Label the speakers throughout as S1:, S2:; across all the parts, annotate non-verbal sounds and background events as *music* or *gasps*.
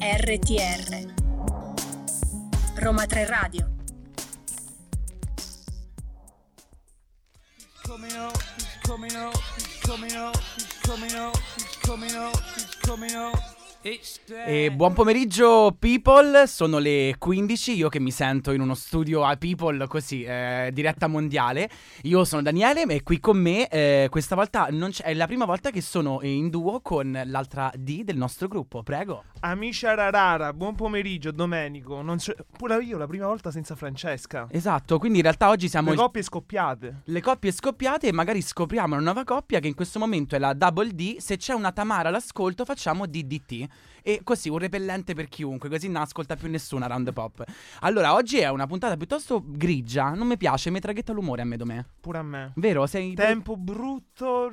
S1: RTR Roma 3 Radio
S2: coming up, he's coming up, he's coming up, he's coming up, he's coming up, he's coming up. It's there.
S3: E buon pomeriggio people, sono le 15, io che mi sento in uno studio a people così, eh, diretta mondiale. Io sono Daniele e qui con me eh, questa volta non c'è- è la prima volta che sono in duo con l'altra D del nostro gruppo, prego.
S4: Amici Ararara, buon pomeriggio Domenico. Non c'è- Pure io la prima volta senza Francesca.
S3: Esatto, quindi in realtà oggi siamo
S4: Le coppie scoppiate.
S3: le coppie scoppiate e magari scopriamo una nuova coppia che in questo momento è la Double D. Se c'è una Tamara all'ascolto facciamo DDT. E così un repellente per chiunque, così non ascolta più nessuno a Round Pop. Allora, oggi è una puntata piuttosto grigia, non mi piace, mi traghetta l'umore a me domè.
S4: Pure a me.
S3: Vero? Sei
S4: Tempo brutto.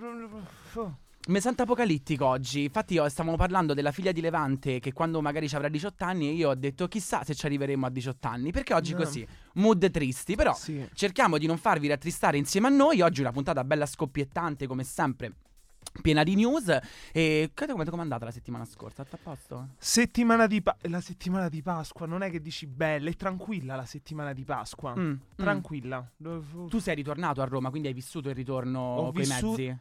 S3: Mi sento apocalittico oggi. Infatti, io stavamo parlando della figlia di Levante che quando magari ci avrà 18 anni, e io ho detto chissà se ci arriveremo a 18 anni. Perché oggi
S4: No.
S3: così, mood tristi. Però
S4: Sì.
S3: cerchiamo di non farvi rattristare insieme a noi. Oggi una puntata bella scoppiettante, come sempre. Piena di news. E come è andata la settimana scorsa? Tutto a posto?
S4: Settimana di Pa- la settimana di Pasqua non è che dici bella, è tranquilla la settimana di Pasqua.
S3: Mm, mm.
S4: Tranquilla.
S3: Tu sei ritornato a Roma, quindi hai vissuto il ritorno
S4: Ho
S3: coi
S4: vissu-
S3: mezzi,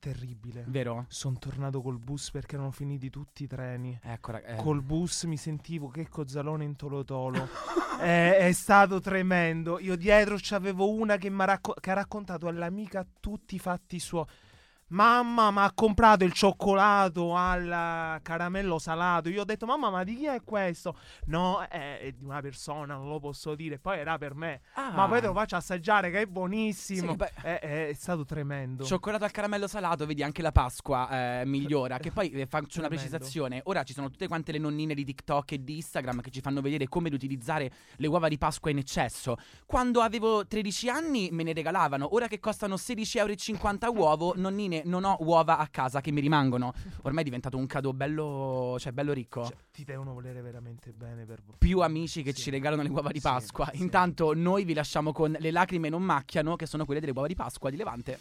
S4: Terribile.
S3: vero?
S4: Sono tornato col bus perché erano finiti tutti i treni.
S3: Ecco, eh.
S4: Col bus mi sentivo che cozzalone in tolotolo. *laughs* è, è stato tremendo. Io dietro c'avevo una che, racco- che ha raccontato all'amica tutti i fatti suoi. Mamma, ma ha comprato il cioccolato al caramello salato. Io ho detto, mamma, ma di chi è questo? No, è, è di una persona, non lo posso dire. Poi era per me.
S3: Ah.
S4: Ma poi te lo faccio assaggiare, che è buonissimo.
S3: Sì, beh.
S4: è, è- stato tremendo.
S3: Cioccolato al caramello salato, vedi anche la Pasqua eh, migliora. Che poi eh, faccio una precisazione. Ora ci sono tutte quante le nonnine di TikTok e di Instagram che ci fanno vedere come utilizzare le uova di Pasqua in eccesso. Quando avevo 13 anni me ne regalavano. Ora che costano 16,50 euro uovo, nonnine, non ho uova a casa che mi rimangono. Ormai è diventato un cadeau bello, cioè bello ricco.
S4: Cioè, ti devono volere veramente bene per voi.
S3: più amici che
S4: Sì.
S3: ci regalano le uova di
S4: Sì,
S3: Pasqua.
S4: sì.
S3: Intanto noi vi lasciamo con Le lacrime non macchiano, che sono quelle delle uova di Pasqua di Levante.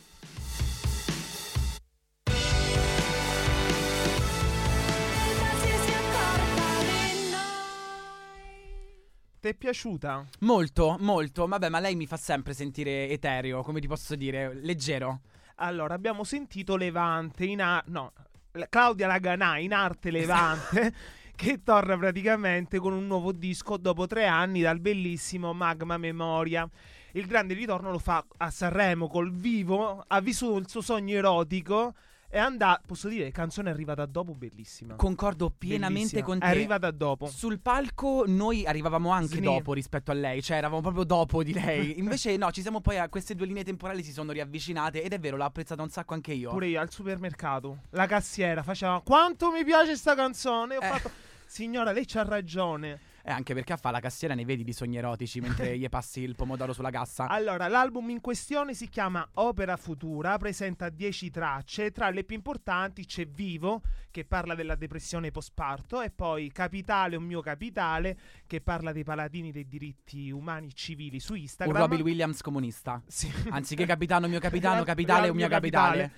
S4: Ti è piaciuta?
S3: Molto, molto. Vabbè, ma lei mi fa sempre sentire etereo, come ti posso dire, leggero.
S4: Allora, abbiamo sentito Levante in arte. No, la- Claudia Laganà in arte Levante. *laughs* Che torna praticamente con un nuovo disco dopo tre anni dal bellissimo Magma Memoria. Il grande ritorno lo fa a Sanremo col vivo. Ha vissuto il suo sogno erotico. È andato. Posso dire, canzone è arrivata dopo, bellissima.
S3: Concordo pienamente
S4: Bellissima.
S3: con te.
S4: È arrivata dopo.
S3: Sul palco noi arrivavamo anche
S4: Sni.
S3: dopo rispetto a lei, cioè eravamo proprio dopo di lei. *laughs* Invece no, ci siamo poi a queste due linee temporali si sono riavvicinate ed è vero, l'ho apprezzata un sacco anche io.
S4: Pure io al supermercato. La cassiera faceva quanto mi piace sta canzone. Ho
S3: Eh.
S4: fatto Signora, lei c'ha ragione.
S3: Eh, anche perché a fa la cassiera ne vedi di sogni erotici mentre gli passi il pomodoro sulla cassa. *laughs*
S4: Allora, l'album in questione si chiama Opera Futura, presenta 10 tracce, tra le più importanti c'è Vivo, che parla della depressione postparto, e poi Capitale, un mio capitale, che parla dei paladini dei diritti umani civili su
S3: Un
S4: Instagram.
S3: Robin Williams comunista.
S4: Sì.
S3: Anziché capitano mio *laughs* capitano,
S4: Al-
S3: capitale
S4: al
S3: un mio capitale.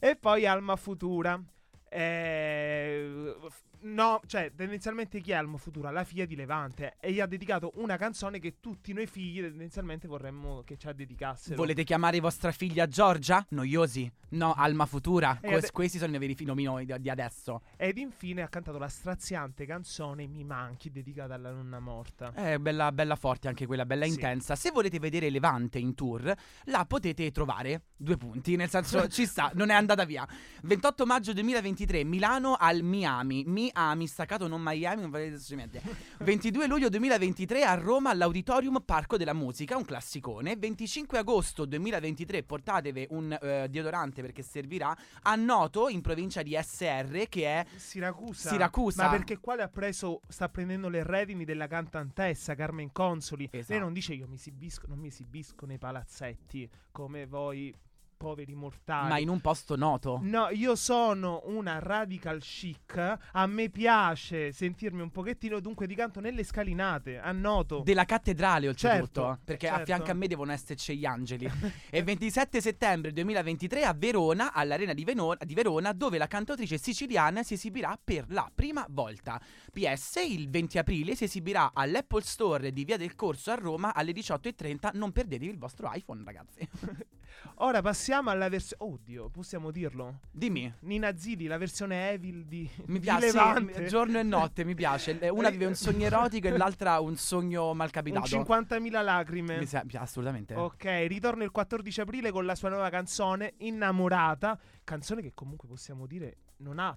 S4: E poi Alma Futura. Eh, no, cioè, tendenzialmente chi è Alma Futura? La figlia di Levante. E gli ha dedicato una canzone che tutti noi figli tendenzialmente vorremmo che ci dedicassero.
S3: Volete chiamare vostra figlia Giorgia? Noiosi? No, Alma Futura.
S4: E
S3: Que-
S4: ade-
S3: questi sono i veri noi di adesso.
S4: Ed infine ha cantato la straziante canzone Mi manchi, dedicata alla nonna morta.
S3: Eh, bella, bella forte anche quella, bella
S4: Sì.
S3: intensa. Se volete vedere Levante in tour, la potete trovare. Due punti, nel senso *laughs* ci sta, non è andata via. 28 maggio 2023, Milano al Miami. Miami, staccato non Miami, non vedete assolutamente. 22 luglio 2023 a Roma all'Auditorium Parco della Musica, un classicone. 25 agosto 2023 portatevi un eh, deodorante perché servirà a Noto in provincia di SR che è
S4: Siracusa.
S3: Siracusa.
S4: Ma perché qua le ha preso, sta prendendo le redini della cantantessa Carmen Consoli.
S3: Esatto.
S4: Lei non dice io mi esibisco, non mi esibisco nei palazzetti come voi poveri mortali.
S3: Ma in un posto noto.
S4: No, io sono una radical chic. A me piace sentirmi un pochettino, dunque di canto nelle scalinate, a noto.
S3: Della cattedrale, oltretutto.
S4: Certo,
S3: perché a
S4: certo.
S3: fianco a me devono esserci gli angeli. *laughs* e il 27 settembre 2023 a Verona, all'Arena di, Veno- di Verona, dove la cantautrice siciliana si esibirà per la prima volta. PS, il 20 aprile si esibirà all'Apple Store di Via del Corso a Roma alle 18.30. Non perdetevi il vostro iPhone, ragazzi. *laughs*
S4: Ora passiamo alla versione. Oddio, possiamo dirlo?
S3: Dimmi.
S4: Nina Zilli, la versione Evil di.
S3: Mi piace, sì, giorno e notte, mi piace. Eh, Una vive un *laughs* sogno erotico e l'altra un sogno
S4: Un
S3: malcapitato.
S4: 50.000 lacrime.
S3: Mi sa- assolutamente.
S4: Ok, ritorna il 14 aprile con la sua nuova canzone Innamorata, canzone che comunque possiamo dire non ha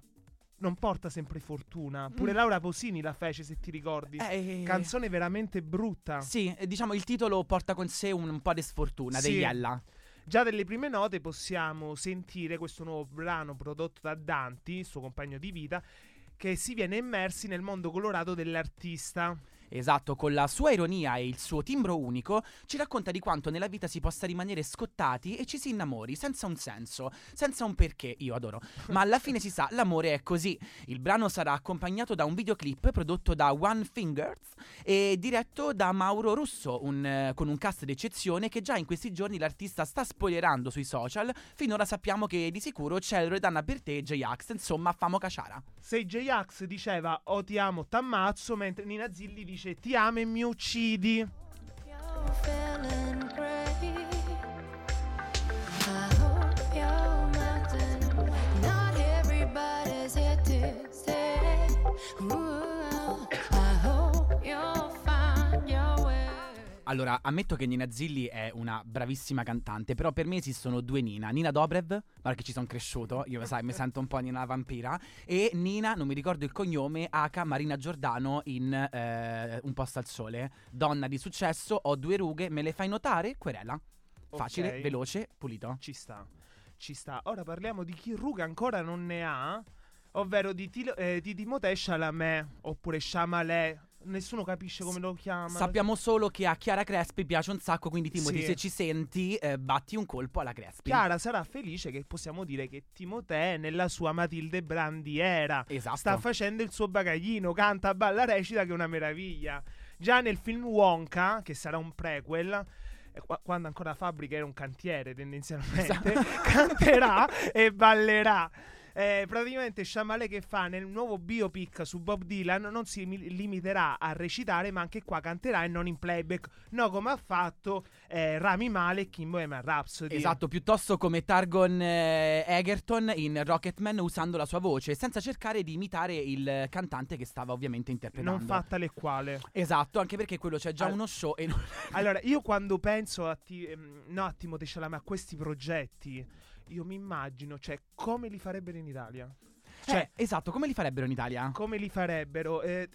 S4: non porta sempre fortuna. Pure
S3: Mm.
S4: Laura Posini la fece, se ti ricordi.
S3: Eh,
S4: Canzone veramente brutta.
S3: Sì, eh, diciamo il titolo porta con sé un, un po' di sfortuna
S4: Sì.
S3: degli Ella.
S4: Già dalle prime note possiamo sentire questo nuovo brano prodotto da Danti, suo compagno di vita, che si viene immersi nel mondo colorato dell'artista.
S3: Esatto, con la sua ironia e il suo timbro unico, ci racconta di quanto nella vita si possa rimanere scottati e ci si innamori senza un senso, senza un perché, io adoro. Ma alla fine si sa, l'amore è così. Il brano sarà accompagnato da un videoclip prodotto da One Fingers e diretto da Mauro Russo, un, eh, con un cast d'eccezione che già in questi giorni l'artista sta spoilerando sui social. Finora sappiamo che di sicuro c'è Loredana Bertè e J-Ax, insomma, famo caciara.
S4: Se J-Ax diceva o ti amo, t'ammazzo, mentre Nina Zilli dice ti amo e mi uccidi.
S3: Allora, ammetto che Nina Zilli è una bravissima cantante, però per me esistono due Nina. Nina Dobrev, guarda che ci sono cresciuto, io sai, mi sento un po' Nina Vampira, e Nina, non mi ricordo il cognome, H. Marina Giordano in eh, Un posto al sole. Donna di successo, ho due rughe, me le fai notare? Querela. Facile, veloce, pulito.
S4: Ci sta, ci sta. Ora parliamo di chi ruga ancora non ne ha, ovvero di, Tilo- eh, di Timothée Chalamet, oppure Chalamet. Nessuno capisce come lo chiama.
S3: Sappiamo solo che a Chiara Crespi piace un sacco, quindi Timothy,
S4: Sì.
S3: se ci senti, eh, batti un colpo alla Crespi.
S4: Chiara sarà felice che possiamo dire che Timothée nella sua Matilde Brandiera
S3: Esatto.
S4: sta facendo il suo bagaglino, canta, balla, recita che è una meraviglia. Già nel film Wonka, che sarà un prequel, eh, qua- quando ancora la fabbrica era un cantiere tendenzialmente,
S3: Esatto. *laughs*
S4: canterà e ballerà. Eh, praticamente Shyamalan che fa nel nuovo biopic su Bob Dylan non si mi- limiterà a recitare ma anche qua canterà e non in playback. No come ha fatto eh, Rami Malek in Bohemian Rhapsody.
S3: Esatto, piuttosto come Targon eh, Egerton in Rocketman usando la sua voce, senza cercare di imitare il cantante che stava ovviamente interpretando.
S4: non fa tale e quale.
S3: Esatto, anche perché quello c'è già
S4: Al-
S3: uno show e non... *laughs*
S4: Allora, io quando penso a, ti, ehm, no, a Timothée Chalamet, a questi progetti, io mi immagino, cioè, come li farebbero in Italia? Cioè,
S3: Eh, esatto, come li farebbero in Italia?
S4: come li farebbero? Eh,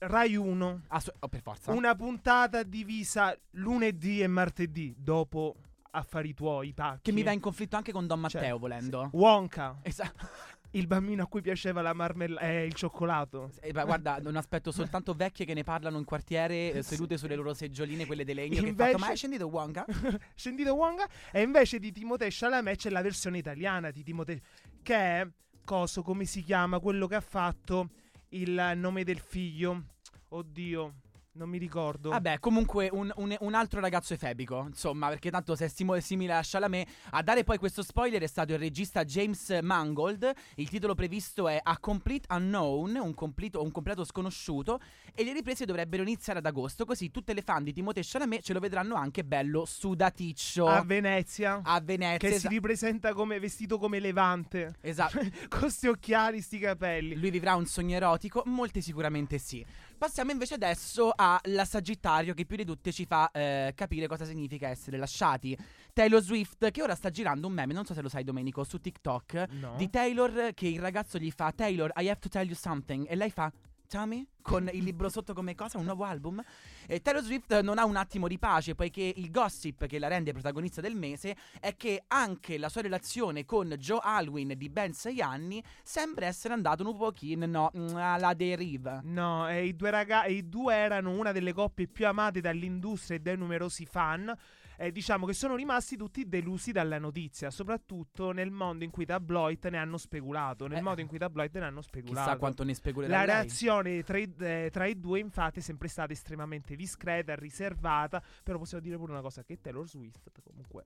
S4: Rai 1,
S3: Assu- oh, per forza.
S4: una puntata divisa lunedì e martedì, dopo Affari Tuoi, pacchi.
S3: Che mi va in conflitto anche con Don
S4: Cioè,
S3: Matteo, volendo.
S4: Wonka,
S3: Esatto. *laughs*
S4: il bambino a cui piaceva la marmellata, eh, il cioccolato.
S3: Eh, ma guarda, non aspetto soltanto vecchie che ne parlano in quartiere, eh, sedute sulle loro seggioline, quelle di legno. Che
S4: Invece-
S3: fatto, ma hai sentito Wonka? *laughs*
S4: Sentito Wonka? E invece di Timothée Chalamet c'è la versione italiana di Timothée che è coso come si chiama quello che ha fatto il nome del figlio. Oddio, non mi ricordo.
S3: Vabbè, comunque un, un- un altro ragazzo efebico, insomma, perché tanto se è simo- simile a Chalamet, a dare poi questo spoiler è stato il regista James Mangold, il titolo previsto è A Complete Unknown, un, completo- un completo sconosciuto, e le riprese dovrebbero iniziare ad agosto, così tutte le fan di Timothée Chalamet ce lo vedranno anche bello sudaticcio.
S4: a Venezia.
S3: a Venezia.
S4: che
S3: esa-
S4: si ripresenta come vestito come levante.
S3: esatto. *laughs*
S4: con sti occhiali, sti capelli.
S3: Lui vivrà un sogno erotico? Molti sicuramente sì. Passiamo invece adesso alla Sagittario che più di tutte ci fa eh, capire cosa significa essere lasciati. Taylor Swift che ora sta girando un meme, non so se lo sai Domenico, su TikTok,
S4: No.
S3: di Taylor che il ragazzo gli fa Taylor, I have to tell you something e lei fa Tommy con il libro sotto come cosa, un nuovo album. E Taylor Swift non ha un attimo di pace poiché il gossip che la rende protagonista del mese è che anche la sua relazione con Joe Alwyn di ben sei anni sembra essere andato un pochino no, mm, alla deriva.
S4: No, e i, due raga- e i due erano una delle coppie più amate dall'industria e dai numerosi fan. Eh, diciamo che sono rimasti tutti delusi dalla notizia, soprattutto nel mondo in cui i tabloid ne hanno speculato. Nel
S3: Eh,
S4: modo in cui i tabloid ne hanno speculato.
S3: Chissà quanto ne speculerà
S4: La
S3: lei.
S4: reazione tra i, eh, tra i due, infatti, è sempre stata estremamente discreta, riservata. Però possiamo dire pure una cosa: che Taylor Swift, comunque,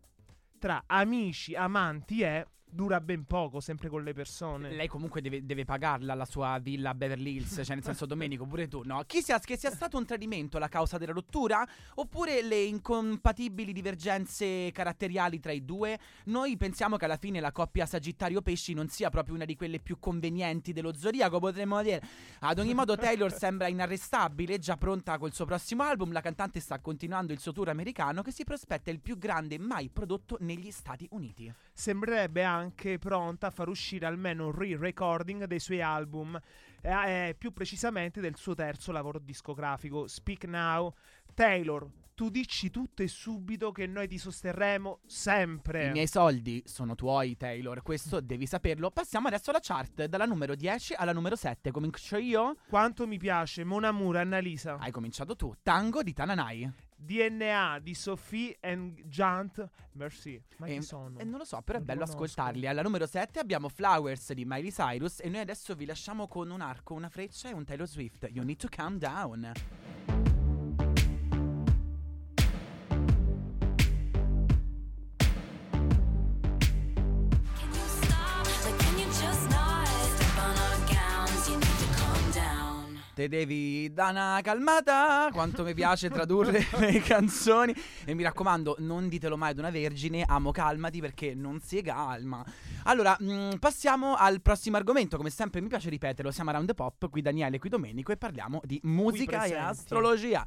S4: tra amici, amanti e dura ben poco, sempre con le persone.
S3: Lei comunque deve, deve pagarla la sua villa a Beverly Hills, cioè nel senso *laughs* Domenico pure tu, no? Chi sia, che sia stato un tradimento la causa della rottura oppure le incompatibili divergenze caratteriali tra i due? Noi pensiamo che alla fine la coppia Sagittario-Pesci non sia proprio una di quelle più convenienti dello zodiaco, potremmo dire. Ad ogni modo Taylor sembra inarrestabile, già pronta col suo prossimo album, la cantante sta continuando il suo tour americano che si prospetta il più grande mai prodotto negli Stati Uniti.
S4: Sembrerebbe anche pronta a far uscire almeno un re-recording dei suoi album, eh, più precisamente del suo terzo lavoro discografico, Speak Now. Taylor, tu dici tutto e subito che noi ti sosterremo sempre.
S3: I miei soldi sono tuoi, Taylor. Questo devi saperlo. Passiamo adesso alla chart, dalla numero 10 alla numero 7. Comincio io?
S4: Quanto mi piace Mon Amour, Annalisa.
S3: Hai cominciato tu. Tango di Tananai.
S4: DNA di Sophie and Jant. Merci. Ma
S3: E-
S4: chi sono?
S3: E non lo so, però è
S4: Non
S3: bello
S4: li conosco.
S3: ascoltarli. Alla numero 7 abbiamo Flowers di Miley Cyrus. E noi adesso vi lasciamo con un arco, una freccia e un Taylor Swift. You need to calm down. Te devi dare una calmata. Quanto mi piace tradurre *laughs* le canzoni. E mi raccomando, non ditelo mai ad una vergine. Amo calmati perché non si calma. Allora, mm, passiamo al prossimo argomento. Come sempre, mi piace ripeterlo. Siamo a Round Pop. Qui Daniele, qui Domenico. E parliamo di musica e astrologia.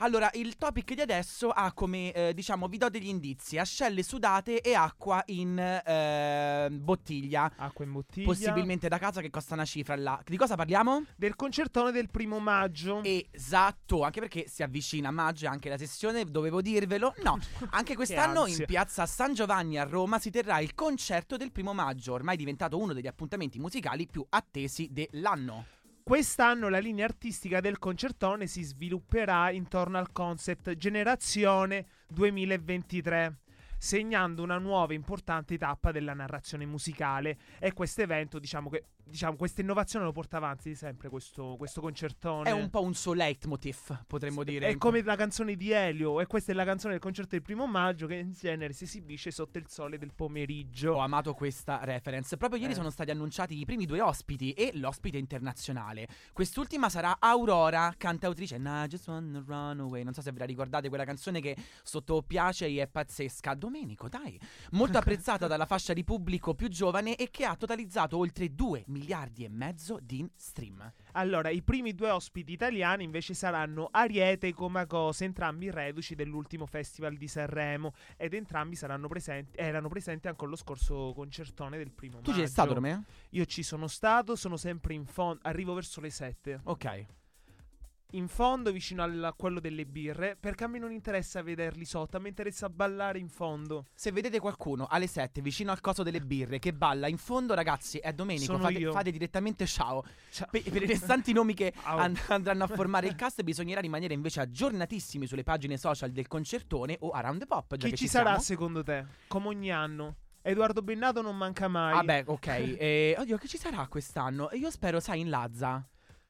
S3: Allora, il topic di adesso ha come, eh, diciamo, vi do degli indizi: ascelle sudate e acqua in eh, bottiglia.
S4: Acqua in bottiglia.
S3: Possibilmente da casa che costa una cifra là. Di cosa parliamo?
S4: Del concertone del primo maggio.
S3: Esatto, anche perché si avvicina maggio e anche la sessione, dovevo dirvelo. No, *laughs* anche quest'anno in piazza San Giovanni a Roma si terrà il concerto del primo maggio, ormai diventato uno degli appuntamenti musicali più attesi dell'anno.
S4: Quest'anno la linea artistica del concertone si svilupperà intorno al concept Generazione 2023, segnando una nuova importante tappa della narrazione musicale. E questo evento, diciamo che diciamo, questa innovazione lo porta avanti sempre questo, questo concertone.
S3: È un po' un suo leitmotiv, potremmo dire.
S4: È come la canzone di Elio, e questa è la canzone del concerto del primo maggio che in genere si esibisce sotto il sole del pomeriggio.
S3: Ho amato questa reference. Proprio ieri
S4: Eh.
S3: sono stati annunciati i primi due ospiti e l'ospite internazionale. Quest'ultima sarà Aurora, cantautrice. I just wanna run away. Non so se ve la ricordate, quella canzone che sotto piace è pazzesca. Domenico, dai. Molto apprezzata *laughs* dalla fascia di pubblico più giovane e che ha totalizzato oltre 2 miliardi e mezzo di stream.
S4: Allora, i primi due ospiti italiani invece saranno Ariete e Comacose, entrambi reduci dell'ultimo festival di Sanremo ed entrambi saranno presenti, erano presenti anche allo scorso concertone del primo
S3: Tu
S4: maggio.
S3: ci sei stato, Romeo?
S4: Io ci sono stato, sono sempre in fondo, arrivo verso le 7.
S3: Ok.
S4: In fondo, vicino a quello delle birre, perché a me non interessa vederli sotto, a me interessa ballare in fondo.
S3: Se vedete qualcuno alle 7 vicino al coso delle birre che balla in fondo, ragazzi, è Domenico. Fate, fate direttamente ciao.
S4: Ciao.
S3: Per, per i restanti nomi che *laughs* and- andranno a formare il cast, bisognerà rimanere invece aggiornatissimi sulle pagine social del concertone o Around the Pop. Già
S4: Chi
S3: che
S4: ci
S3: ci
S4: sarà secondo te? Come ogni anno. Edoardo Bennato non manca mai.
S3: Vabbè, ok. Eh, oddio, che ci sarà quest'anno? Io spero, sai, in Lazza.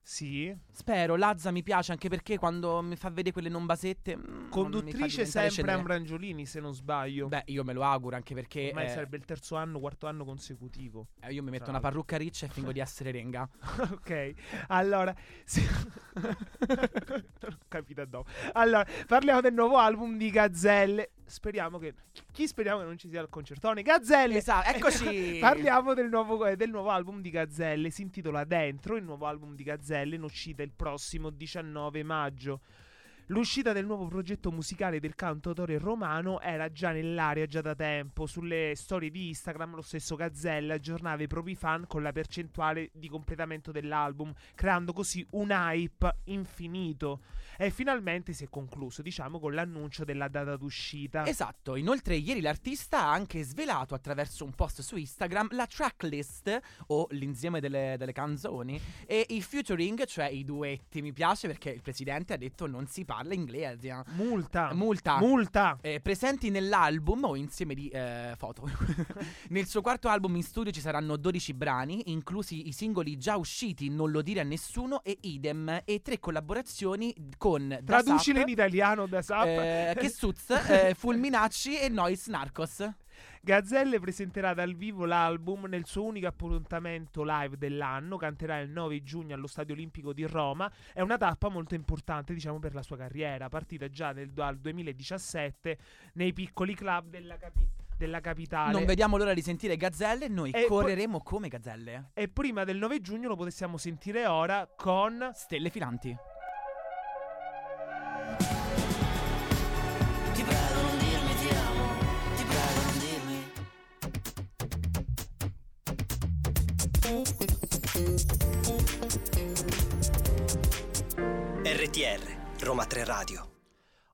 S4: Sì.
S3: Spero, Lazza mi piace anche perché quando mi fa vedere quelle non basette. mm, non mi fa
S4: Conduttrice
S3: diventare
S4: sempre
S3: cenere.
S4: Ambrangiolini, se non sbaglio.
S3: Beh, io me lo auguro anche perché
S4: Ormai
S3: eh,
S4: sarebbe il terzo anno, quarto anno consecutivo.
S3: eh, io mi metto
S4: Tra
S3: una
S4: l'altro.
S3: parrucca riccia e fingo di essere renga. *laughs*
S4: ok, allora. sì. *laughs* capito dopo. Allora, parliamo del nuovo album di Gazzelle. Speriamo che. Chi speriamo che non ci sia il concertone? Gazzelle!
S3: Esatto, *laughs* eccoci.
S4: Parliamo del nuovo, eh, del nuovo album di Gazzelle. Si intitola Dentro. Il nuovo album di Gazzelle in uscita il prossimo 19 maggio. L'uscita del nuovo progetto musicale del cantautore romano era già nell'aria già da tempo. Sulle storie di Instagram lo stesso Gazzella aggiornava i propri fan con la percentuale di completamento dell'album, creando così un hype infinito. E finalmente si è concluso, diciamo, con l'annuncio della data d'uscita.
S3: Esatto, inoltre ieri l'artista ha anche svelato attraverso un post su Instagram la tracklist o l'insieme delle, delle canzoni e i featuring, cioè i duetti. Mi piace perché il presidente ha detto non si parla inglese. eh.
S4: Multa.
S3: Multa.
S4: Multa.
S3: Eh, presenti nell'album o insieme di eh, foto. *laughs* Nel suo quarto album in studio ci saranno 12 brani, inclusi i singoli già usciti Non lo dire a nessuno e Idem e tre collaborazioni con Da
S4: Traducile in italiano da Sap.
S3: eh, *laughs* che Suz, eh, Fulminacci e Nois Narcos.
S4: Gazzelle presenterà dal vivo l'album nel suo unico appuntamento live dell'anno, canterà il 9 giugno allo Stadio Olimpico di Roma. È una tappa molto importante, diciamo, per la sua carriera, partita già nel, dal 2017 nei piccoli club della, capi- della capitale.
S3: Non vediamo l'ora di sentire Gazzelle noi
S4: E
S3: correremo come Gazzelle.
S4: e prima del 9 giugno lo possiamo sentire ora con
S3: Stelle filanti.
S5: RTR, Roma 3 Radio.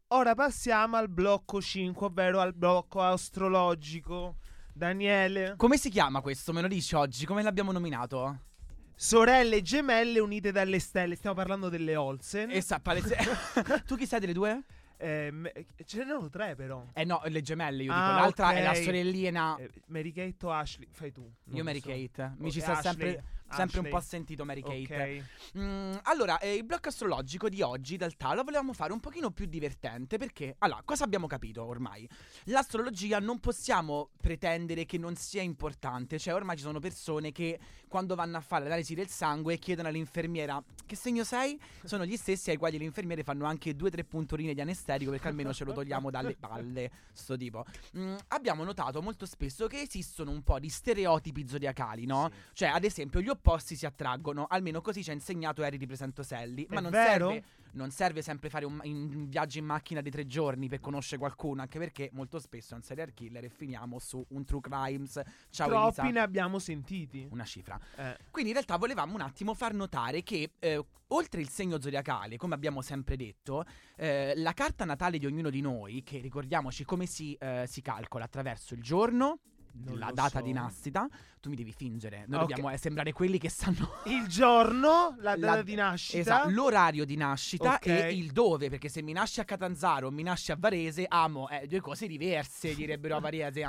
S4: Ora passiamo al blocco 5, ovvero al blocco astrologico. Daniele,
S3: Come si chiama questo? Me lo dici oggi? Come l'abbiamo nominato?
S4: sorelle gemelle unite dalle stelle. Stiamo parlando delle Olsen.
S3: E sa, palese- *laughs* *laughs* tu chi sei delle due?
S4: Ehm, ce ne erano tre, però.
S3: Eh no, le gemelle, io
S4: Ah,
S3: dico. L'altra è la
S4: ok.
S3: sorellina.
S4: Eh, Mary Kate o Ashley? Fai tu. non
S3: io
S4: lo
S3: Mary
S4: so.
S3: Kate. Mi
S4: Ok,
S3: ci sta
S4: Ashley,
S3: sempre, sempre un
S4: Ashley.
S3: po' sentito Mary Kate.
S4: Ok.
S3: Mm, allora, eh, il blocco astrologico di oggi, in realtà, lo volevamo fare un pochino più divertente perché, allora, cosa abbiamo capito ormai? L'astrologia non possiamo pretendere che non sia importante, cioè ormai ci sono persone che quando vanno a fare l'analisi del sangue chiedono all'infermiera che segno sei? Sono gli stessi ai quali le infermiere fanno anche due o tre puntorine di anesterico perché almeno ce lo togliamo dalle *laughs* palle, sto tipo. Mm, abbiamo notato molto spesso che esistono un po' di stereotipi zodiacali, no? Cioè, ad esempio, gli opposti si attraggono, almeno così ci ha insegnato Eri di Presentoselli. Ma non serve, non serve sempre fare un, un viaggio in macchina di tre giorni per conoscere qualcuno, anche perché molto spesso è un serial killer e finiamo su un true crimes. Ciao
S4: Troppi
S3: Elisa.
S4: ne abbiamo sentiti.
S3: Una cifra.
S4: Eh,
S3: Quindi in realtà volevamo un attimo far notare che eh, oltre il segno zodiacale, come abbiamo sempre detto, eh, la carta natale di ognuno di noi, che ricordiamoci come si, eh, si calcola attraverso il giorno,
S4: Non
S3: la data
S4: so.
S3: di nascita, tu mi devi fingere, noi
S4: Ok.
S3: dobbiamo eh, sembrare quelli che sanno... *laughs*
S4: Il giorno, la
S3: La-
S4: data di nascita.
S3: Esatto, l'orario di nascita
S4: Ok.
S3: e il dove, perché se mi nasci a Catanzaro o mi nasci a Varese, amo, eh, due cose diverse, direbbero a Varese.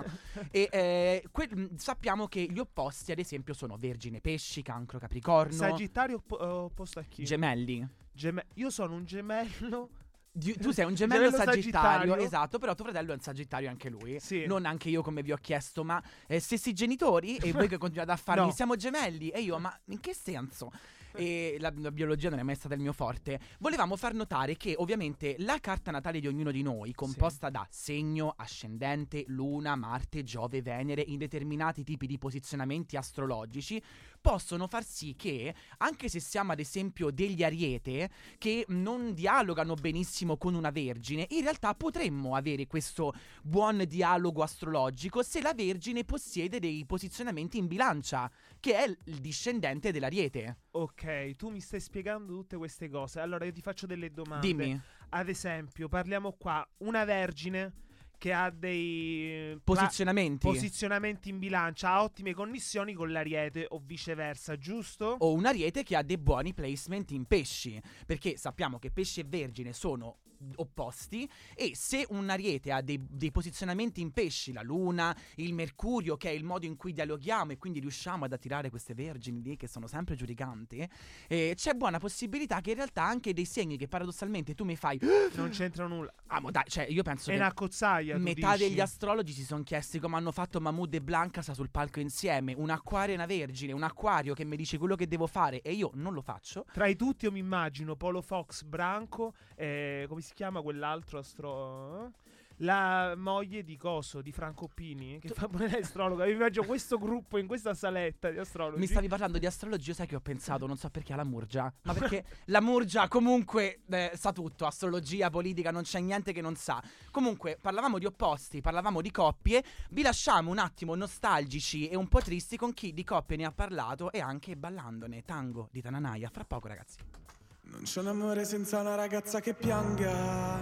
S3: e eh, que- mh, sappiamo che gli opposti, ad esempio, sono Vergine, Pesci, Cancro, Capricorno,
S4: Sagittario oppo- eh, opposto a chi?
S3: Gemelli.
S4: Geme- Io sono un gemello.
S3: Tu sei un gemello,
S4: Gemello
S3: sagittario,
S4: Sagittario.
S3: esatto, però tuo fratello è un sagittario anche lui.
S4: Sì.
S3: Non anche io come vi ho chiesto, ma eh, stessi genitori e voi che continuate a farmi *laughs*
S4: No.
S3: siamo gemelli e io, ma in che senso? E la, la biologia non è mai stata il mio forte. Volevamo far notare che ovviamente la carta natale di ognuno di noi, composta da segno, ascendente, luna, Marte, Giove, Venere, in determinati tipi di posizionamenti astrologici, possono far sì che, anche se siamo ad esempio degli ariete, che non dialogano benissimo con una vergine, in realtà potremmo avere questo buon dialogo astrologico se la vergine possiede dei posizionamenti in bilancia, che è il discendente dell'ariete.
S4: Ok, tu mi stai spiegando tutte queste cose. Allora io ti faccio delle domande.
S3: Dimmi,
S4: Ad esempio, parliamo qua una vergine che ha dei pla-
S3: posizionamenti.
S4: posizionamenti in bilancia, ha ottime connessioni con l'ariete o viceversa, giusto?
S3: o un ariete che ha dei buoni placement in pesci, perché sappiamo che pesci e vergine sono opposti e se un ariete ha dei, dei posizionamenti in pesci, la luna, il mercurio, che è il modo in cui dialoghiamo e quindi riusciamo ad attirare queste vergini lì che sono sempre giudicanti, eh, c'è buona possibilità che in realtà anche dei segni che paradossalmente tu mi fai... *gasps*
S4: Non c'entra nulla.
S3: Ah, ma dai, cioè io penso
S4: È
S3: che...
S4: una cozzaia.
S3: Metà
S4: dici.
S3: degli astrologi si sono chiesti come hanno fatto Mahmood e Blanca sta sul palco insieme. Un acquario e una vergine, un acquario che mi dice quello che devo fare e io non lo faccio.
S4: Tra i tutti io mi immagino Polo Fox Branco e come si chiama quell'altro astro... La moglie di Coso, di Franco Pini, che fa pure l'astrologa. Mi immagino questo gruppo in questa saletta di astrologi.
S3: Mi stavi parlando di astrologia, sai che ho pensato, non so perché alla Murgia. Ma *laughs* perché la Murgia comunque eh, sa tutto, astrologia, politica, non c'è niente che non sa. Comunque, parlavamo di opposti, parlavamo di coppie, vi lasciamo un attimo nostalgici e un po' tristi con chi di coppie ne ha parlato e anche ballandone. Tango di Tananaya, fra poco ragazzi.
S6: Non c'è un amore senza una ragazza che pianga.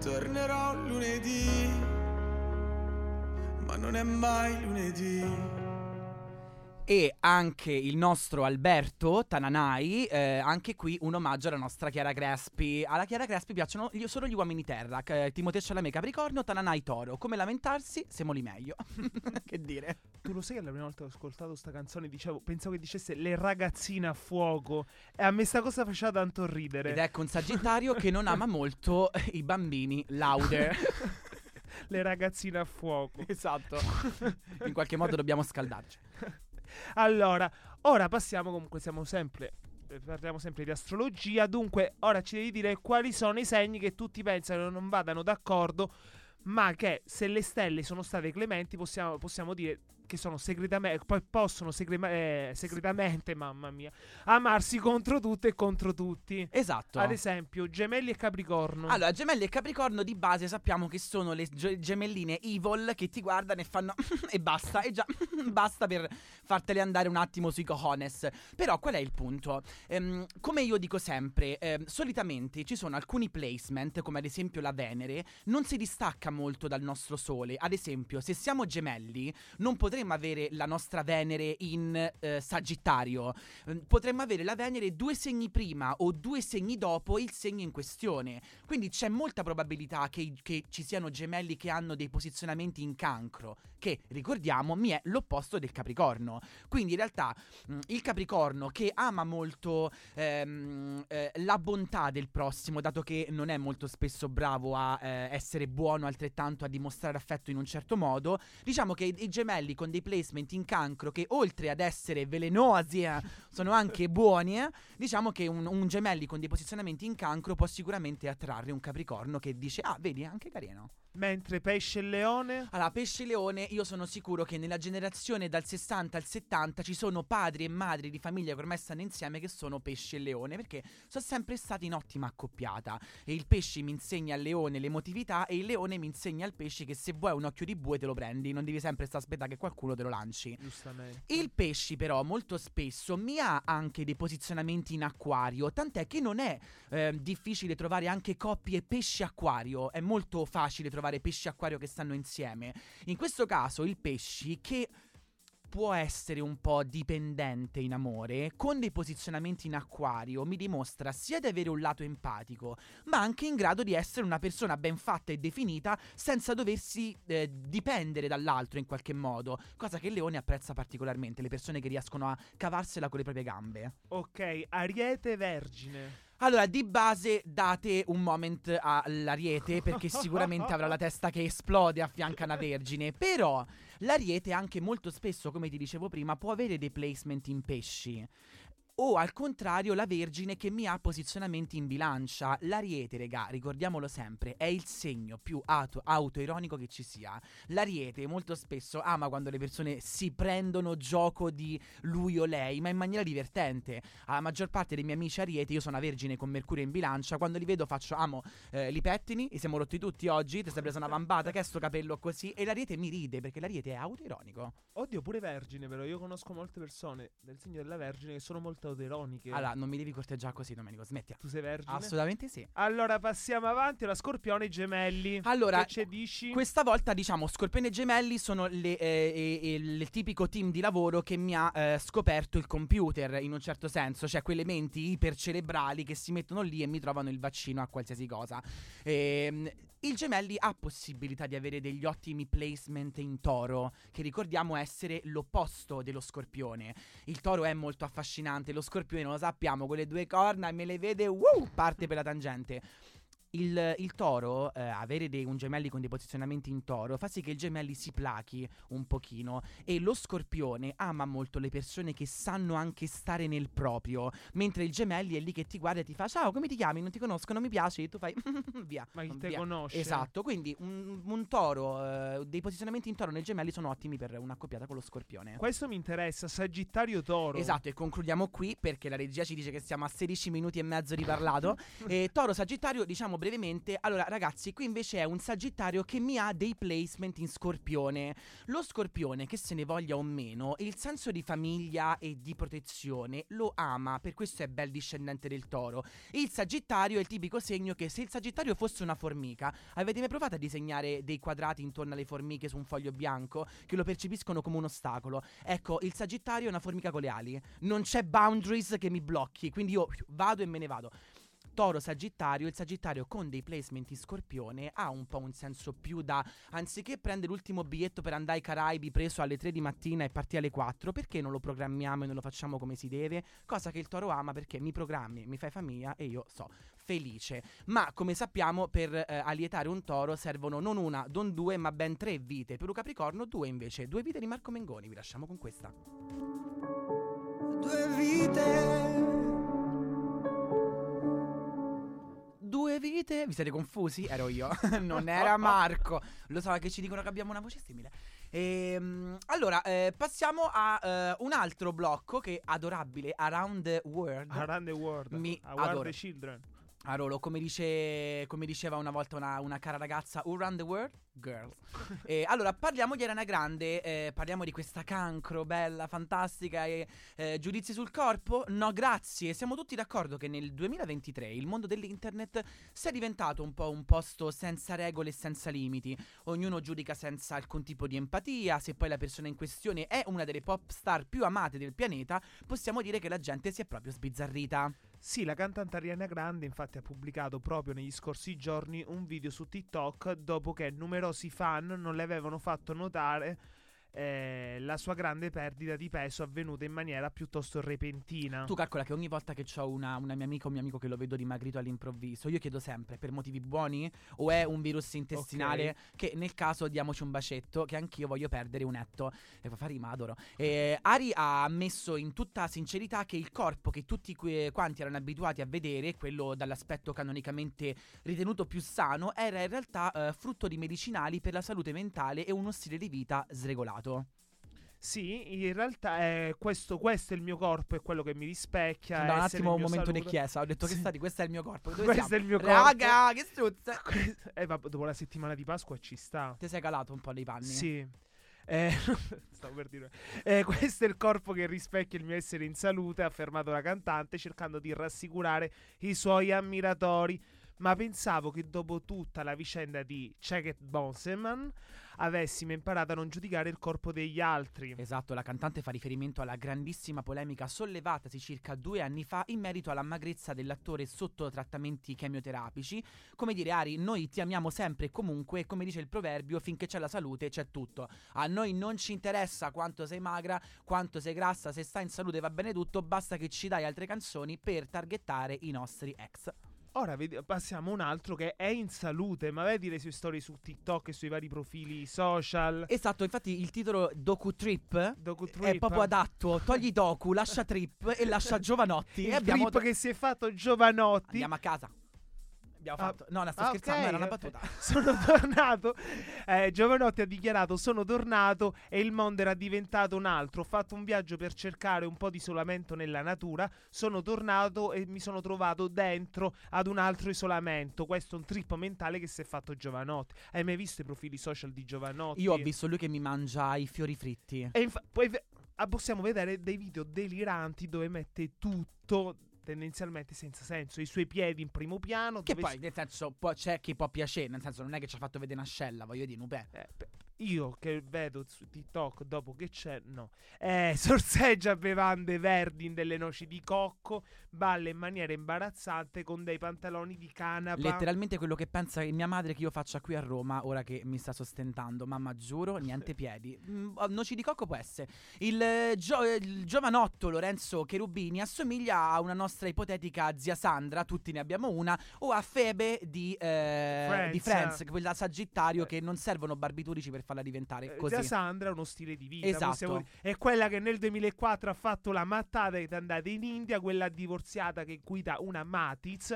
S6: Tornerò lunedì, ma non è mai lunedì.
S3: E anche il nostro Alberto Tananai, eh, anche qui un omaggio alla nostra Chiara Crespi. Alla Chiara Crespi piacciono gli- solo gli uomini terra, eh, Timoteo Chalamet Capricorno, Tananai Toro. Come lamentarsi? Siamo lì meglio. *laughs* che dire?
S4: Tu lo sai che la prima volta che ho ascoltato sta canzone dicevo, pensavo che dicesse le ragazzine a fuoco. E a me sta cosa faceva tanto ridere.
S3: Ed ecco un sagittario che non ama molto i bambini louder. *laughs*
S4: Le ragazzine a fuoco.
S3: esatto. In qualche modo dobbiamo scaldarci. *laughs*
S4: Allora, ora passiamo comunque, siamo sempre... eh, Parliamo sempre di astrologia, dunque ora ci devi dire quali sono i segni che tutti pensano non vadano d'accordo, ma che se le stelle sono state clementi possiamo, possiamo dire che sono segretamente, poi possono segrema- eh, segretamente, mamma mia, amarsi contro tutte e contro tutti.
S3: Esatto.
S4: Ad esempio, gemelli e capricorno.
S3: Allora, gemelli e capricorno di base sappiamo che sono le ge- gemelline evil che ti guardano e fanno *laughs* e basta, e già *laughs* basta per fartele andare un attimo sui cojones. Però qual è il punto? Ehm, come io dico sempre, ehm, solitamente ci sono alcuni placement, come ad esempio la Venere, non si distacca molto dal nostro Sole. Ad esempio, se siamo gemelli, non potremmo avere la nostra Venere in eh, Sagittario. Ehm, Potremmo avere la Venere due segni prima o due segni dopo il segno in questione. Quindi c'è molta probabilità che, che ci siano gemelli che hanno dei posizionamenti in cancro, che ricordiamo mi è l'opposto del Capricorno. Quindi in realtà mh, il Capricorno che ama molto ehm, eh, la bontà del prossimo, dato che non è molto spesso bravo a eh, essere buono altrettanto a dimostrare affetto in un certo modo, diciamo che i, i gemelli con dei placement in cancro che oltre ad essere velenosi eh, sono anche *laughs* buoni, eh, diciamo che un, un gemelli con dei posizionamenti in cancro può sicuramente attrarre un Capricorno che dice ah vedi è anche carino.
S4: Mentre pesce e leone.
S3: Allora, pesce e leone, io sono sicuro che nella generazione dal 60 al 70 ci sono padri e madri di famiglia che ormai stanno insieme che sono pesce e leone, perché sono sempre stati in ottima accoppiata. E il pesce mi insegna al leone l'emotività e il leone mi insegna al pesce che se vuoi un occhio di bue te lo prendi, non devi sempre stare aspettare che qualcuno te lo lanci.
S4: Giustamente.
S3: Il pesci però molto spesso mi ha anche dei posizionamenti in acquario, tant'è che non è eh, difficile trovare anche coppie pesci-acquario, è molto facile trovare pesci-acquario che stanno insieme. In questo caso il pesci che può essere un po' dipendente in amore, con dei posizionamenti in acquario mi dimostra sia di avere un lato empatico, ma anche in grado di essere una persona ben fatta e definita senza doversi eh, dipendere dall'altro in qualche modo, cosa che il leone apprezza particolarmente, le persone che riescono a cavarsela con le proprie gambe.
S4: Ok, Ariete Vergine.
S3: Allora, di base date un moment all'Ariete perché sicuramente avrà la *laughs* testa che esplode a fianco a una vergine. Però l'Ariete anche molto spesso, come ti dicevo prima, può avere dei placement in pesci. O al contrario, la Vergine che mi ha posizionamenti in bilancia. L'Ariete, regà, ricordiamolo sempre, è il segno più auto- autoironico che ci sia. L'Ariete molto spesso ama quando le persone si prendono gioco di lui o lei, ma in maniera divertente. La maggior parte dei miei amici Ariete, io sono una Vergine con Mercurio in bilancia, quando li vedo faccio, amo, eh, li pettini, li siamo rotti tutti oggi, ti sei presa una vambata, che è sto capello così, e l'Ariete mi ride perché l'Ariete è autoironico.
S4: Oddio, pure Vergine, però. Io conosco molte persone del segno della Vergine che sono molto autoironiche.
S3: Allora, non mi devi corteggiare così, Domenico, smettila.
S4: tu sei Vergine?
S3: Assolutamente sì.
S4: Allora passiamo avanti alla Scorpione e i Gemelli.
S3: Allora,
S4: che ci dici?
S3: Questa volta, diciamo, Scorpione e Gemelli sono le, eh, eh, il, il tipico team di lavoro che mi ha eh, scoperto il computer, in un certo senso, cioè quelle menti ipercerebrali che si mettono lì e mi trovano il vaccino a qualsiasi cosa. Ehm, il Gemelli ha possibilità di avere degli ottimi placement in toro, che ricordiamo essere l'opposto dello scorpione. Il toro è molto affascinante, lo scorpione lo sappiamo, con le due corna me le vede, wow, parte per la tangente. Il, il toro, eh, avere dei, un gemelli con dei posizionamenti in toro, fa sì che il gemelli si plachi un pochino. E lo scorpione ama molto le persone che sanno anche stare nel proprio. Mentre il gemelli è lì che ti guarda e ti fa: Ciao, come ti chiami? Non ti conosco, non mi piaci. E tu fai *laughs* via.
S4: Ma chi te
S3: via.
S4: conosce?
S3: Esatto, quindi un, un toro, eh, dei posizionamenti in toro nel gemelli sono ottimi per un'accoppiata con lo scorpione.
S4: Questo mi interessa, Sagittario Toro.
S3: Esatto, e concludiamo qui perché la regia ci dice che siamo a 16 minuti e mezzo di parlato. *laughs* e Toro Sagittario, diciamo brevemente. Allora, ragazzi, qui invece è un Sagittario che mi ha dei placement in Scorpione. Lo Scorpione, che se ne voglia o meno, il senso di famiglia e di protezione lo ama, per questo è bel discendente del Toro. Il Sagittario è il tipico segno che se il Sagittario fosse una formica, avete mai provato a disegnare dei quadrati intorno alle formiche su un foglio bianco che lo percepiscono come un ostacolo? Ecco, il Sagittario è una formica con le ali. Non c'è boundaries che mi blocchi, quindi io vado e me ne vado. Toro Sagittario, il Sagittario con dei placement in Scorpione ha un po' un senso più da anziché prendere l'ultimo biglietto per andare ai Caraibi preso alle 3 di mattina e partire alle 4, perché non lo programmiamo e non lo facciamo come si deve? Cosa che il Toro ama perché mi programmi, mi fai famiglia e io so felice. Ma come sappiamo per eh, allietare un Toro servono non una, non due, ma ben tre vite. Per un Capricorno due invece, due vite di Marco Mengoni, vi lasciamo con questa.
S6: Due vite.
S3: Due vite, vi siete confusi? Ero io, *laughs* *laughs* non era Marco. Lo so che ci dicono che abbiamo una voce simile. Ehm, allora, eh, passiamo a eh, un altro blocco che è adorabile, Around the World.
S4: Around the world.
S3: Mi
S4: Around
S3: adoro.
S4: the children.
S3: Arolo, come, dice, come diceva una volta una, una cara ragazza, Around the World, girls. Eh, allora, parliamo di Ariana Grande, eh, parliamo di questa cancro bella, fantastica e eh, giudizi sul corpo? No, grazie. Siamo tutti d'accordo che nel 2023 il mondo dell'internet sia diventato un po' un posto senza regole e senza limiti. Ognuno giudica senza alcun tipo di empatia, se poi la persona in questione è una delle pop star più amate del pianeta, possiamo dire che la gente si è proprio sbizzarrita.
S4: Sì, la cantante Ariana Grande infatti ha pubblicato proprio negli scorsi giorni un video su TikTok dopo che numerosi fan non le avevano fatto notare eh, la sua grande perdita di peso avvenuta in maniera piuttosto repentina.
S3: Tu calcola che ogni volta che ho una, una mia amica o un mio amico che lo vedo dimagrito all'improvviso, io chiedo sempre per motivi buoni o è un virus intestinale che nel caso diamoci un bacetto che anch'io voglio perdere un etto. E fa rima, adoro. E Ari ha ammesso in tutta sincerità che il corpo che tutti que- quanti erano abituati a vedere, quello dall'aspetto canonicamente ritenuto più sano, era in realtà eh, frutto di medicinali per la salute mentale e uno stile di vita sregolato.
S4: Sì, in realtà è questo, questo è il mio corpo, è quello che mi rispecchia.
S3: Da un attimo un momento di
S4: saluto.
S3: chiesa, ho detto che stati, questo è il mio corpo. Dove
S4: Questo
S3: siamo?
S4: è il mio corpo.
S3: Raga, che struzza! *laughs*
S4: Questo- eh, vabbè, dopo la settimana di Pasqua ci sta.
S3: Ti sei calato un po' dei panni.
S4: Sì. Eh, *laughs* stavo per dire. Eh, questo è il corpo che rispecchia il mio essere in salute, ha affermato la cantante, cercando di rassicurare i suoi ammiratori. Ma pensavo che dopo tutta la vicenda di Checket Bonseman avessimo imparato a non giudicare il corpo degli altri.
S3: Esatto, la cantante fa riferimento alla grandissima polemica sollevatasi circa due anni fa in merito alla magrezza dell'attore sotto trattamenti chemioterapici. Come dire, Ari, noi ti amiamo sempre e comunque, come dice il proverbio, finché c'è la salute c'è tutto. A noi non ci interessa quanto sei magra, quanto sei grassa, se stai in salute va bene tutto, basta che ci dai altre canzoni per targettare i nostri ex.
S4: Ora passiamo a un altro che è in salute, ma vedi le sue storie su TikTok e sui vari profili social.
S3: Esatto, infatti il titolo Doku Trip
S4: Doku
S3: è
S4: Trip.
S3: proprio adatto. Togli Doku, lascia Trip e lascia *laughs* Giovanotti.
S4: Il
S3: e abbiamo
S4: trip che si è fatto Giovanotti.
S3: Andiamo a casa. Abbiamo
S4: Ah,
S3: fatto. No, no, sto
S4: ah,
S3: scherzando,
S4: ok,
S3: era una battuta. *laughs*
S4: Sono tornato. Eh, Giovanotti ha dichiarato: Sono tornato e il mondo era diventato un altro. Ho fatto un viaggio per cercare un po' di isolamento nella natura. Sono tornato e mi sono trovato dentro ad un altro isolamento. Questo è un trip mentale che si è fatto Giovanotti. Hai mai visto i profili social di Giovanotti?
S3: Io ho visto lui che mi mangia i fiori fritti.
S4: E infa- poi ah, possiamo vedere dei video deliranti dove mette tutto tendenzialmente senza senso. I suoi piedi in primo piano.
S3: Che
S4: dove
S3: poi, nel senso, può- c'è chi può piacere. Nel senso, non è che ci ha fatto vedere una scella, voglio dire, Nupè.
S4: Eh, io che vedo su TikTok dopo che c'è, no. Eh, *laughs* sorseggia bevande verdi in delle noci di cocco, balla in maniera imbarazzante con dei pantaloni di canapa.
S3: Letteralmente quello che pensa mia madre che io faccia qui a Roma, ora che mi sta sostentando. Mamma, giuro, niente piedi. Mm, oh, noci di cocco può essere. Il, eh, gio- il giovanotto Lorenzo Cherubini assomiglia a una nostra ipotetica zia Sandra, tutti ne abbiamo una, o a Febe di, eh,
S4: Friends.
S3: di Friends, quella Sagittario che non servono barbiturici per farla diventare
S4: Eh,
S3: così.
S4: Zia Sandra è uno stile di vita.
S3: Esatto.
S4: È quella che nel 2004 ha fatto la mattata ed è andata in India, quella divorziata che guida una Matiz,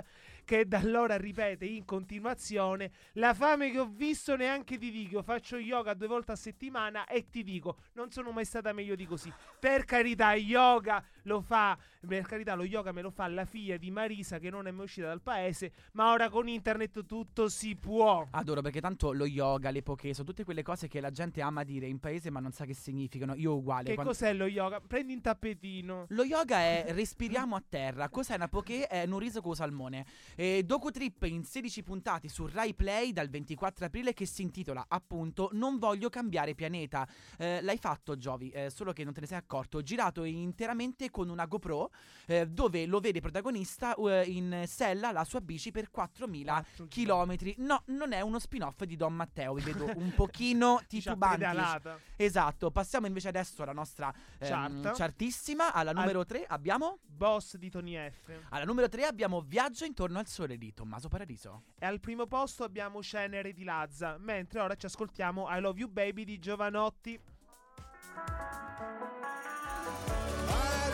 S4: che da allora ripete in continuazione: La fame che ho visto neanche ti dico. Faccio yoga due volte a settimana e ti dico: Non sono mai stata meglio di così. Per carità, yoga lo fa, per carità, lo yoga me lo fa la figlia di Marisa che non è mai uscita dal paese, ma ora con internet tutto si può.
S3: Adoro perché tanto lo yoga, le poké, sono tutte quelle cose che la gente ama dire in paese ma non sa che significano. Io uguale.
S4: Che
S3: quando-
S4: cos'è lo yoga? Prendi un tappetino.
S3: Lo yoga è respiriamo a terra. Cos'è una poké? È un riso con salmone. E Doku Trip in 16 puntate su Rai Play dal 24 aprile che si intitola appunto Non voglio cambiare pianeta. Eh, l'hai fatto, Giovi, eh, solo che non te ne sei accorto. Girato interamente con una GoPro eh, dove lo vede protagonista eh, in sella la sua bici per 4000 chilometri. No, non è uno spin-off di Don Matteo. Vi vedo un *laughs* pochino titubanti. Esatto, passiamo invece adesso alla nostra ehm,
S4: Chart.
S3: chartissima. Alla numero 3 abbiamo.
S4: Boss di Tony F.
S3: Alla numero 3 abbiamo Viaggio intorno al sole di Tommaso Paradiso.
S4: E al primo posto abbiamo Cenere di Lazza, mentre ora ci ascoltiamo I Love You Baby di Giovanotti.
S7: I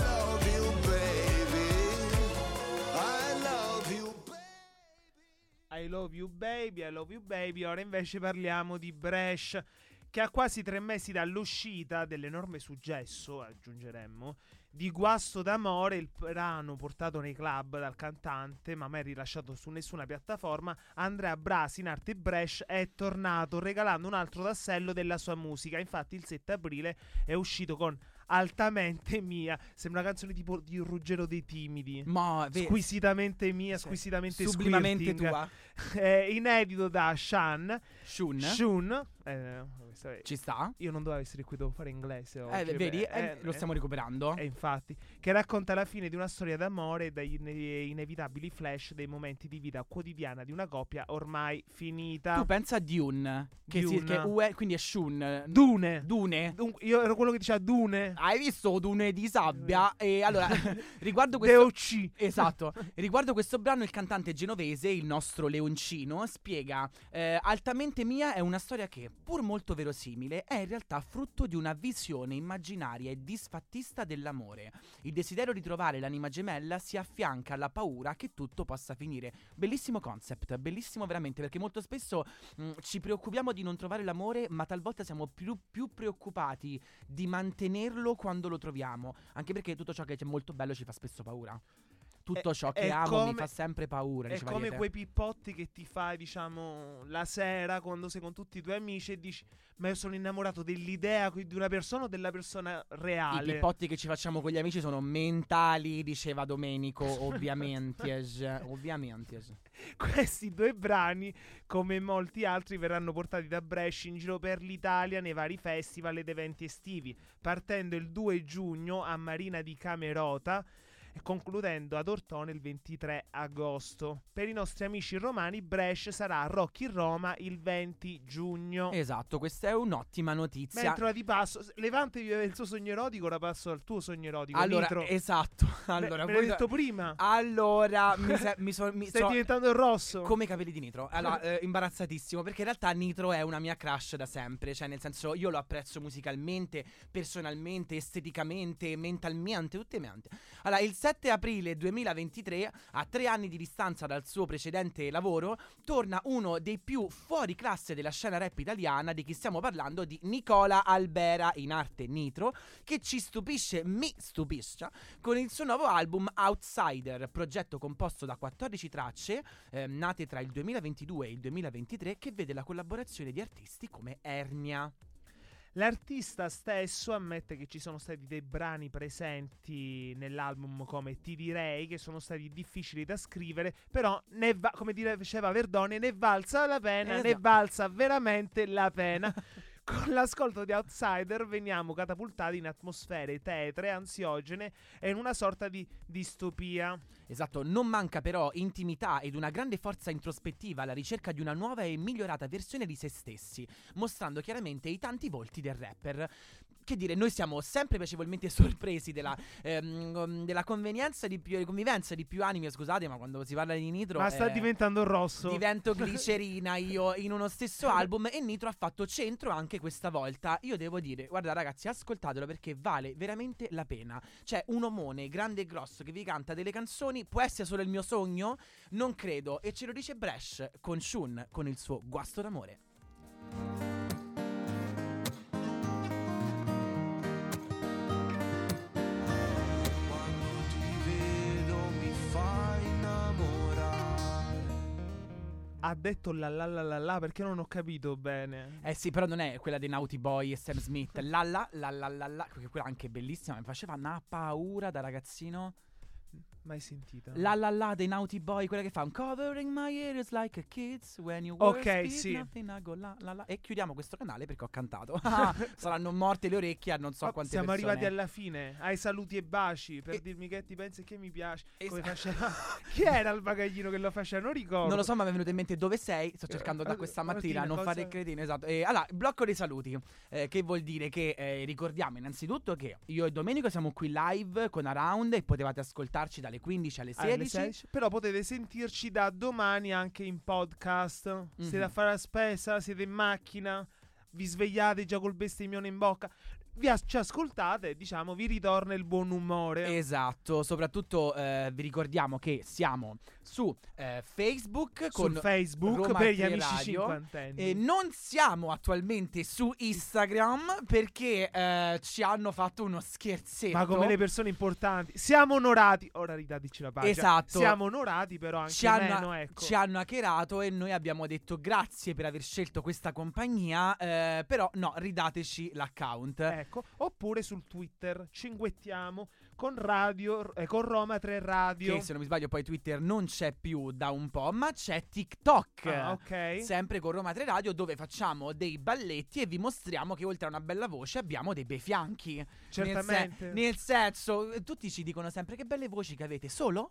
S7: love you, baby. I love you,
S4: I Love You Baby, I Love You Baby. Ora invece parliamo di Brescia, che a quasi tre mesi dall'uscita dell'enorme successo, aggiungeremmo, di Guasto d'amore, il brano portato nei club dal cantante, ma mai rilasciato su nessuna piattaforma, Andrea Brasi in arte Brescia è tornato regalando un altro tassello della sua musica. Infatti il 7 aprile è uscito con Altamente mia, sembra una canzone tipo di Ruggero dei Timidi.
S3: Ma ve-
S4: Squisitamente mia,
S3: Sì.
S4: squisitamente
S3: sublimamente
S4: squirting.
S3: tua. *laughs*
S4: Eh, inedito da Shan.
S3: Shun.
S4: Shun. Eh,
S3: Ci sta?
S4: io non dovevo essere qui, devo fare inglese.
S3: Eh,
S4: oggi,
S3: vedi,
S4: beh,
S3: eh, lo stiamo recuperando.
S4: eh, infatti, che racconta la fine di una storia d'amore e dagli ine- inevitabili flash dei momenti di vita quotidiana di una coppia ormai finita.
S3: Tu pensa a Dune. Che, si-
S4: Dune.
S3: che UE, quindi è Shun.
S4: Dune.
S3: Dune.
S4: Dunque, io ero quello che diceva Dune.
S3: Hai visto Dune di sabbia? E allora, *laughs* riguardo questo.
S4: DOC.
S3: Esatto. Riguardo questo brano, il cantante genovese, il nostro Leoncino, spiega: eh, Altamente mia è una storia che, pur molto verosimile, è in realtà frutto di una visione immaginaria e disfattista dell'amore. Il desiderio di trovare l'anima gemella si affianca alla paura che tutto possa finire. Bellissimo concept, bellissimo veramente, perché molto spesso mh, ci preoccupiamo di non trovare l'amore, ma talvolta siamo più, più preoccupati di mantenerlo quando lo troviamo. Anche perché tutto ciò che è molto bello ci fa spesso paura. Tutto
S4: È-
S3: ciò che amo mi
S4: come-
S3: fa sempre paura.
S4: È come quei pippotti che ti fai, diciamo, la sera quando sei con tutti i tuoi amici e dici: Ma io sono innamorato dell'idea di una persona o della persona
S3: I
S4: reale.
S3: pippotti che ci facciamo con gli amici sono mentali, diceva Domenico, *laughs* ovviamente. ovviamente. *laughs*
S4: Questi due brani, come molti altri, verranno portati da Brescia in giro per l'Italia nei vari festival ed eventi estivi, partendo il 2 giugno a Marina di Camerota e concludendo ad Ortone il 23 agosto. Per i nostri amici romani, Brescia sarà a Rocky Roma il 20 giugno.
S3: Esatto, questa è un'ottima notizia.
S4: Mentre ora ti passo, Levante vive il suo sogno erotico, ora passo al tuo sogno erotico.
S3: allora,
S4: Nitro.
S3: esatto.
S4: Me-
S3: Allora,
S4: me
S3: voi-
S4: l'hai detto prima.
S3: Allora, mi, se- mi sono. mi
S4: Stai
S3: so-
S4: diventando rosso.
S3: Come i capelli di Nitro. Allora, *laughs* eh, imbarazzatissimo. Perché in realtà Nitro è una mia crush da sempre. Cioè, nel senso, io lo apprezzo musicalmente, personalmente, esteticamente, mentalmente, tutte mente. Allora, il 7 aprile 2023, a tre anni di distanza dal suo precedente lavoro, torna uno dei più fuori classe della scena rap italiana. Di chi stiamo parlando? Di Nicola Albera, in arte Nitro, che ci stupisce, mi stupisce, con il suo nuovo album Outsider, progetto composto da 14 tracce eh, nate tra il 2022 e il 2023 che vede la collaborazione di artisti come Ernia.
S4: L'artista stesso ammette che ci sono stati dei brani presenti nell'album come Ti direi che sono stati difficili da scrivere, però ne va- come diceva Verdone, ne valsa la pena, ne
S3: Esatto.
S4: valsa veramente la pena. *laughs* Con l'ascolto di Outsider veniamo catapultati in atmosfere tetre, ansiogene e in una sorta di distopia.
S3: Esatto, non manca però intimità ed una grande forza introspettiva alla ricerca di una nuova e migliorata versione di se stessi, mostrando chiaramente i tanti volti del rapper. Che dire, noi siamo sempre piacevolmente sorpresi della, ehm, della convenienza di più, convivenza di più anime, scusate, ma quando si parla di Nitro...
S4: Ma sta
S3: eh,
S4: diventando rosso.
S3: Divento *laughs* glicerina io in uno stesso album e Nitro ha fatto centro anche questa volta. Io devo dire, guarda ragazzi, ascoltatelo perché vale veramente la pena. C'è un omone grande e grosso che vi canta delle canzoni, può essere solo il mio sogno? Non credo. E ce lo dice Bresh con Shun, con il suo guasto d'amore.
S4: Ha detto la la la la la perché non ho capito bene.
S3: Eh sì, però non è quella dei Naughty Boy e Sam Smith. La la la la la la, quella anche bellissima, mi faceva una paura da ragazzino.
S4: Mai sentita.
S3: La la la dei Naughty Boy, quella che fa I'm covering my ears like a kids when you were
S4: Ok, sì.
S3: nothing, I go la, la, la. E chiudiamo questo canale perché ho cantato. Ah, *laughs* saranno morte le orecchie a non so
S4: Oh,
S3: quante
S4: siamo
S3: persone.
S4: arrivati alla fine, ai saluti e baci per
S3: E-
S4: dirmi che ti pensi e che mi piace.
S3: Es-
S4: Come faceva? *laughs* Chi era il bagaglino che lo faceva? Non ricordo.
S3: Non lo so, ma mi è venuto in mente dove sei. Sto cercando da
S4: Eh,
S3: questa mattina,
S4: Martina,
S3: non
S4: cosa-
S3: fare il cretino, esatto. E, allora, blocco dei saluti. eh, che vuol dire che eh, ricordiamo innanzitutto che io e Domenico siamo qui live con Around e potevate ascoltarci dalle 15 alle 16.
S4: Alle 16, Però potete sentirci da domani anche in podcast. Siete
S3: Mhm.
S4: a fare la spesa, siete in macchina, vi svegliate già col bestemmione in bocca. Vi as- ci ascoltate e diciamo vi ritorna il buon umore.
S3: Esatto, soprattutto eh, vi ricordiamo che siamo su eh, Facebook con
S4: Facebook
S3: Roma
S4: per gli
S3: 3
S4: amici cinquantenni.
S3: E non siamo attualmente su Instagram perché eh, ci hanno fatto uno scherzetto.
S4: Ma come le persone importanti. Siamo onorati. Ora ridateci la pagina.
S3: Esatto.
S4: Siamo onorati, però anche
S3: ci hanno,
S4: meno, ecco.
S3: ci hanno hackerato e noi abbiamo detto grazie per aver scelto questa compagnia, eh, però no, ridateci l'account.
S4: Ecco. Oppure sul Twitter cinguettiamo con radio, eh, con Roma 3 Radio.
S3: Che se non mi sbaglio poi Twitter non c'è più da un po', ma c'è TikTok.
S4: Ah, ok.
S3: Sempre con Roma 3 Radio dove facciamo dei balletti e vi mostriamo che oltre a una bella voce abbiamo dei bei fianchi. Nel,
S4: Certamente.
S3: se- nel senso, tutti ci dicono sempre che belle voci che avete, solo?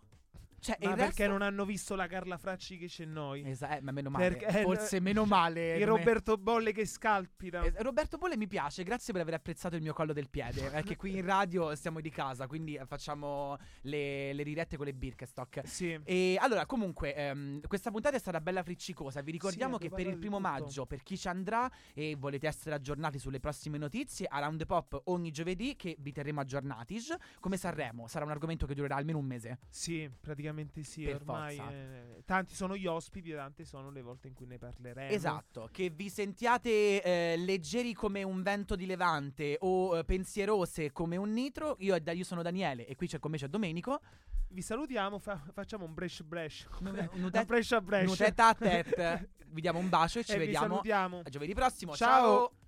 S3: Cioè,
S4: Ma perché
S3: resto-
S4: non hanno visto la Carla Fracci che c'è noi?
S3: Esa- eh, ma meno male.
S4: Perché-
S3: Forse meno male. Come-
S4: Roberto Bolle che scalpita.
S3: Eh, Roberto Bolle mi piace, grazie per aver apprezzato il mio collo del piede. Perché qui in radio stiamo di casa, quindi facciamo le, le dirette con le Birkenstock.
S4: Sì.
S3: E allora, comunque, ehm, questa puntata è stata bella friccicosa. Vi ricordiamo
S4: Sì,
S3: che per il primo
S4: tutto.
S3: maggio, per chi ci andrà e volete essere aggiornati sulle prossime notizie, Around the Pop ogni giovedì che vi terremo aggiornati. Come Sanremo, sarà un argomento che durerà almeno un mese.
S4: Sì, praticamente sì.
S3: Per
S4: ormai
S3: forza.
S4: eh, tanti sono gli ospiti e tante sono le volte in cui ne parleremo.
S3: Esatto, che vi sentiate eh, leggeri come un vento di levante o eh, pensierose come un nitro. Io, io sono Daniele e qui c'è con me c'è Domenico.
S4: Vi salutiamo, fa- facciamo un bresh bresh.
S3: Un
S4: Un bresh a bresh.
S3: tête à tête. Vi diamo un bacio e ci
S4: E
S3: vediamo a giovedì prossimo.
S4: Ciao.
S3: Ciao.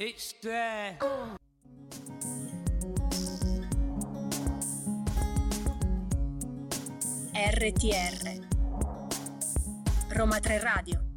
S2: It's there.
S1: RTR Roma 3 Radio